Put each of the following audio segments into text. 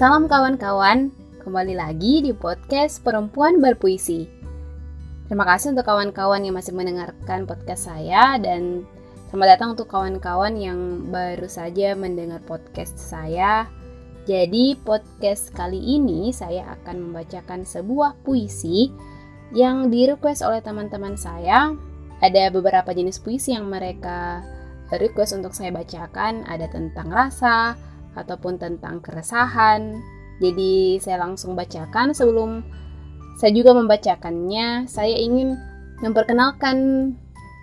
Salam kawan-kawan, kembali lagi di podcast Perempuan Berpuisi. Terima kasih untuk kawan-kawan yang masih mendengarkan podcast saya dan selamat datang untuk kawan-kawan yang baru saja mendengar podcast saya. Jadi podcast kali ini saya akan membacakan sebuah puisi yang direquest oleh teman-teman saya. Ada beberapa jenis puisi yang mereka request untuk saya bacakan, ada tentang rasa ataupun tentang keresahan. Jadi saya langsung bacakan sebelum saya juga membacakannya, saya ingin memperkenalkan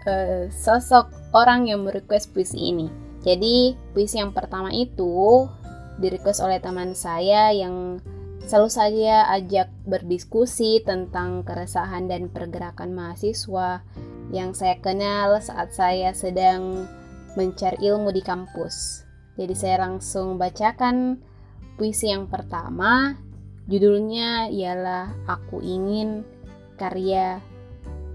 uh, sosok orang yang merequest puisi ini. Jadi puisi yang pertama itu direquest oleh teman saya yang selalu saya ajak berdiskusi tentang keresahan dan pergerakan mahasiswa yang saya kenal saat saya sedang mencari ilmu di kampus. Jadi saya langsung bacakan puisi yang pertama. Judulnya ialah Aku Ingin karya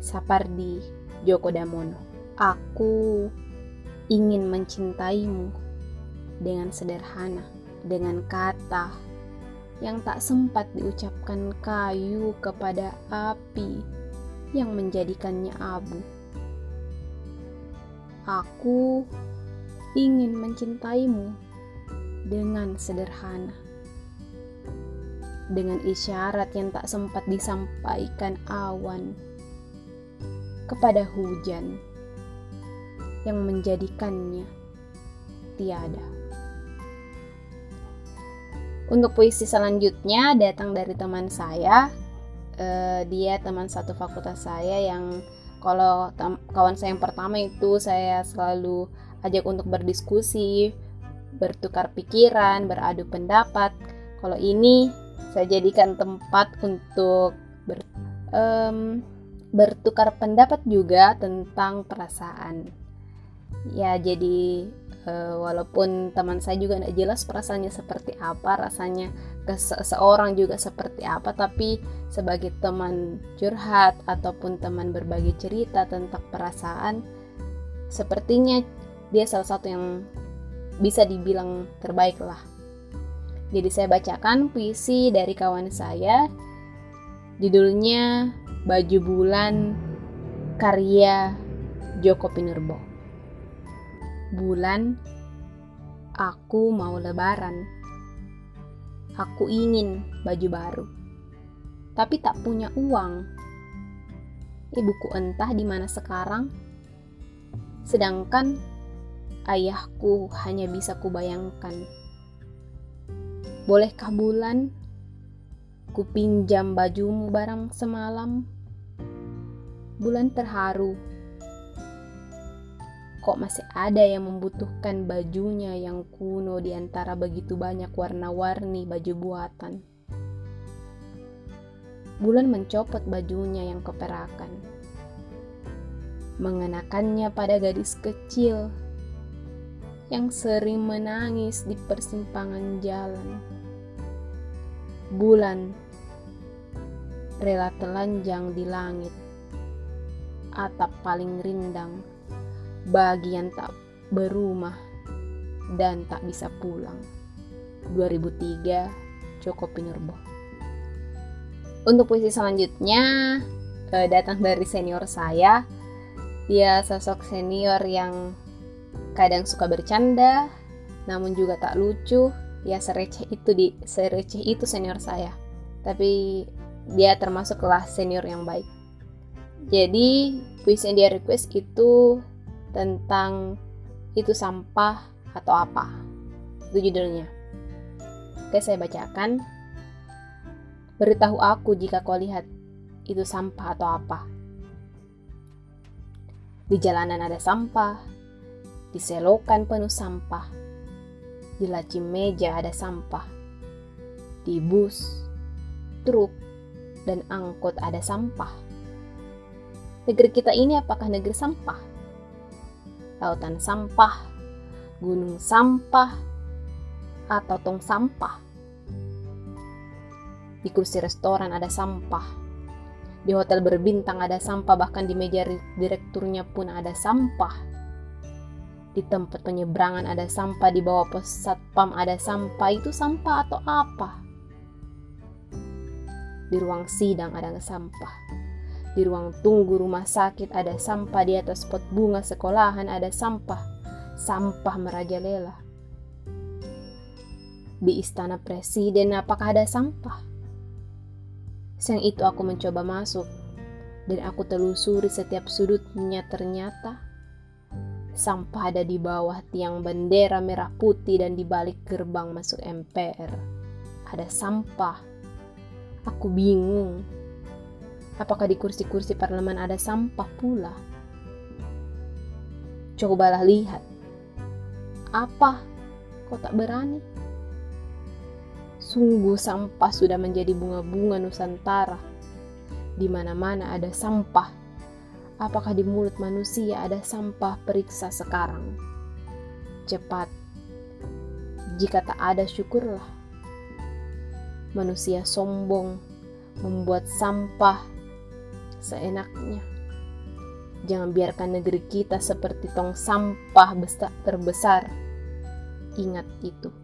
Sapardi Djoko Damono. Aku ingin mencintaimu dengan sederhana, dengan kata yang tak sempat diucapkan kayu kepada api yang menjadikannya abu. Aku ingin mencintaimu dengan sederhana, dengan isyarat yang tak sempat disampaikan awan kepada hujan yang menjadikannya tiada. Untuk puisi selanjutnya datang dari teman saya. Uh, dia teman satu fakultas saya yang kalau kawan saya yang pertama itu saya selalu ajak untuk berdiskusi, bertukar pikiran, beradu pendapat. Kalau ini saya jadikan tempat untuk ber, um, bertukar pendapat juga tentang perasaan. Ya, jadi uh, walaupun teman saya juga tidak jelas perasaannya seperti apa, rasanya ke seseorang juga seperti apa, tapi sebagai teman curhat ataupun teman berbagi cerita tentang perasaan, sepertinya dia salah satu yang bisa dibilang terbaik lah. Jadi saya bacakan puisi dari kawan saya, judulnya Baju Bulan karya Joko Pinurbo. Bulan, aku mau lebaran Aku ingin baju baru, tapi tak punya uang. Ibuku entah di mana sekarang, sedangkan ayahku hanya bisa kubayangkan. Bolehkah bulan ku pinjam bajumu barang semalam? Bulan terharu kok masih ada yang membutuhkan bajunya yang kuno di antara begitu banyak warna-warni baju buatan. Bulan mencopot bajunya yang keperakan, mengenakannya pada gadis kecil yang sering menangis di persimpangan jalan. Bulan rela telanjang di langit, atap paling rindang bagi yang tak berumah dan tak bisa pulang. 2003 Joko Pinurbo. Untuk puisi selanjutnya eh, datang dari senior saya. Dia sosok senior yang kadang suka bercanda, namun juga tak lucu. Ya sereceh itu di sereceh itu senior saya. Tapi dia termasuk kelas senior yang baik. Jadi puisi yang dia request itu tentang itu sampah atau apa. Itu judulnya. Oke, saya bacakan. Beritahu aku jika kau lihat itu sampah atau apa. Di jalanan ada sampah, di selokan penuh sampah, di laci meja ada sampah, di bus, truk, dan angkot ada sampah. Negeri kita ini apakah negeri sampah? lautan sampah, gunung sampah, atau tong sampah. Di kursi restoran ada sampah. Di hotel berbintang ada sampah, bahkan di meja direkturnya pun ada sampah. Di tempat penyeberangan ada sampah, di bawah pos satpam ada sampah. Itu sampah atau apa? Di ruang sidang ada sampah. Di ruang tunggu rumah sakit ada sampah, di atas pot bunga sekolahan ada sampah. Sampah merajalela. Di istana presiden apakah ada sampah? Siang itu aku mencoba masuk dan aku telusuri setiap sudutnya ternyata sampah ada di bawah tiang bendera merah putih dan di balik gerbang masuk MPR. Ada sampah. Aku bingung Apakah di kursi-kursi parlemen ada sampah pula? Cobalah lihat. Apa? Kau tak berani? Sungguh sampah sudah menjadi bunga-bunga Nusantara. Di mana-mana ada sampah. Apakah di mulut manusia ada sampah periksa sekarang? Cepat. Jika tak ada syukurlah. Manusia sombong membuat sampah seenaknya. Jangan biarkan negeri kita seperti tong sampah besar terbesar. Ingat itu.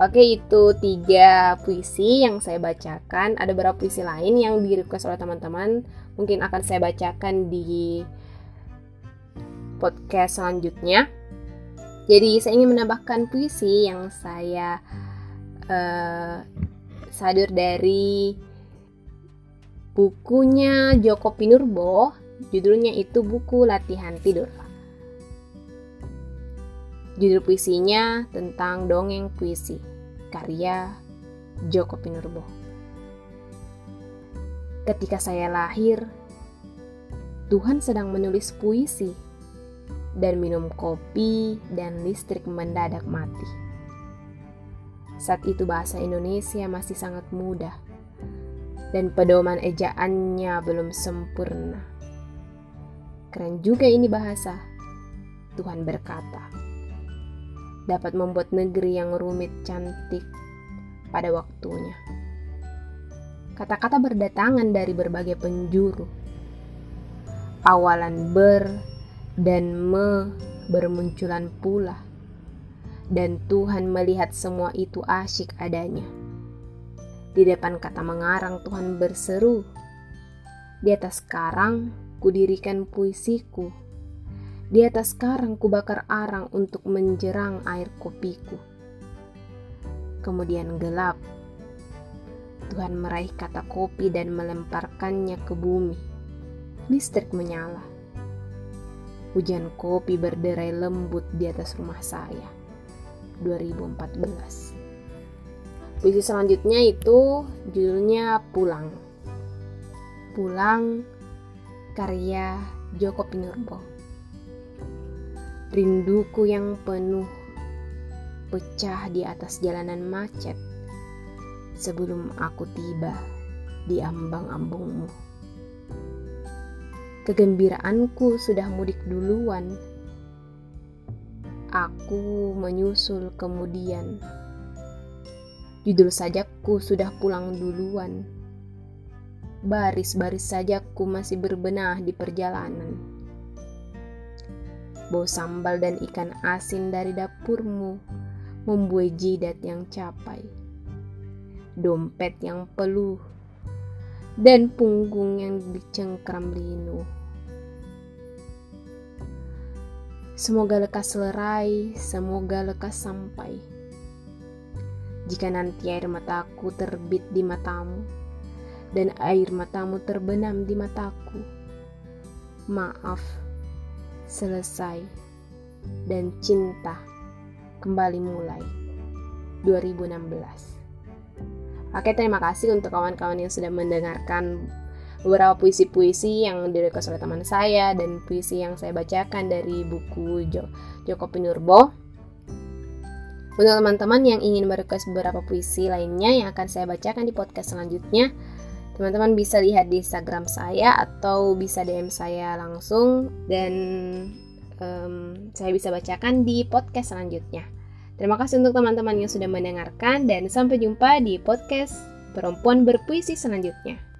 Oke, itu tiga puisi yang saya bacakan. Ada beberapa puisi lain yang di request oleh teman-teman. Mungkin akan saya bacakan di podcast selanjutnya. Jadi, saya ingin menambahkan puisi yang saya uh, sadur dari bukunya Joko Pinurbo judulnya itu buku latihan tidur judul puisinya tentang dongeng puisi karya Joko Pinurbo ketika saya lahir Tuhan sedang menulis puisi dan minum kopi dan listrik mendadak mati. Saat itu bahasa Indonesia masih sangat mudah dan pedoman ejaannya belum sempurna. Keren juga ini bahasa. Tuhan berkata, dapat membuat negeri yang rumit cantik pada waktunya. Kata-kata berdatangan dari berbagai penjuru. Awalan ber dan me bermunculan pula. Dan Tuhan melihat semua itu asyik adanya di depan kata mengarang Tuhan berseru. Di atas karang kudirikan puisiku. Di atas karang kubakar arang untuk menjerang air kopiku. Kemudian gelap. Tuhan meraih kata kopi dan melemparkannya ke bumi. Listrik menyala. Hujan kopi berderai lembut di atas rumah saya. 2014 Puisi selanjutnya itu judulnya Pulang. Pulang karya Joko Pinurbo. Rinduku yang penuh pecah di atas jalanan macet sebelum aku tiba di ambang-ambungmu. Kegembiraanku sudah mudik duluan. Aku menyusul kemudian Judul sajaku sudah pulang duluan. Baris-baris sajaku masih berbenah di perjalanan. Bau sambal dan ikan asin dari dapurmu membuai jidat yang capai. Dompet yang peluh dan punggung yang dicengkram linu. Semoga lekas lerai, semoga lekas sampai jika nanti air mataku terbit di matamu dan air matamu terbenam di mataku. Maaf, selesai, dan cinta kembali mulai 2016. Oke, terima kasih untuk kawan-kawan yang sudah mendengarkan beberapa puisi-puisi yang direkod oleh teman saya dan puisi yang saya bacakan dari buku Joko Pinurbo. Untuk teman-teman yang ingin merequest beberapa puisi lainnya yang akan saya bacakan di podcast selanjutnya, teman-teman bisa lihat di Instagram saya atau bisa DM saya langsung dan um, saya bisa bacakan di podcast selanjutnya. Terima kasih untuk teman-teman yang sudah mendengarkan dan sampai jumpa di podcast Perempuan Berpuisi selanjutnya.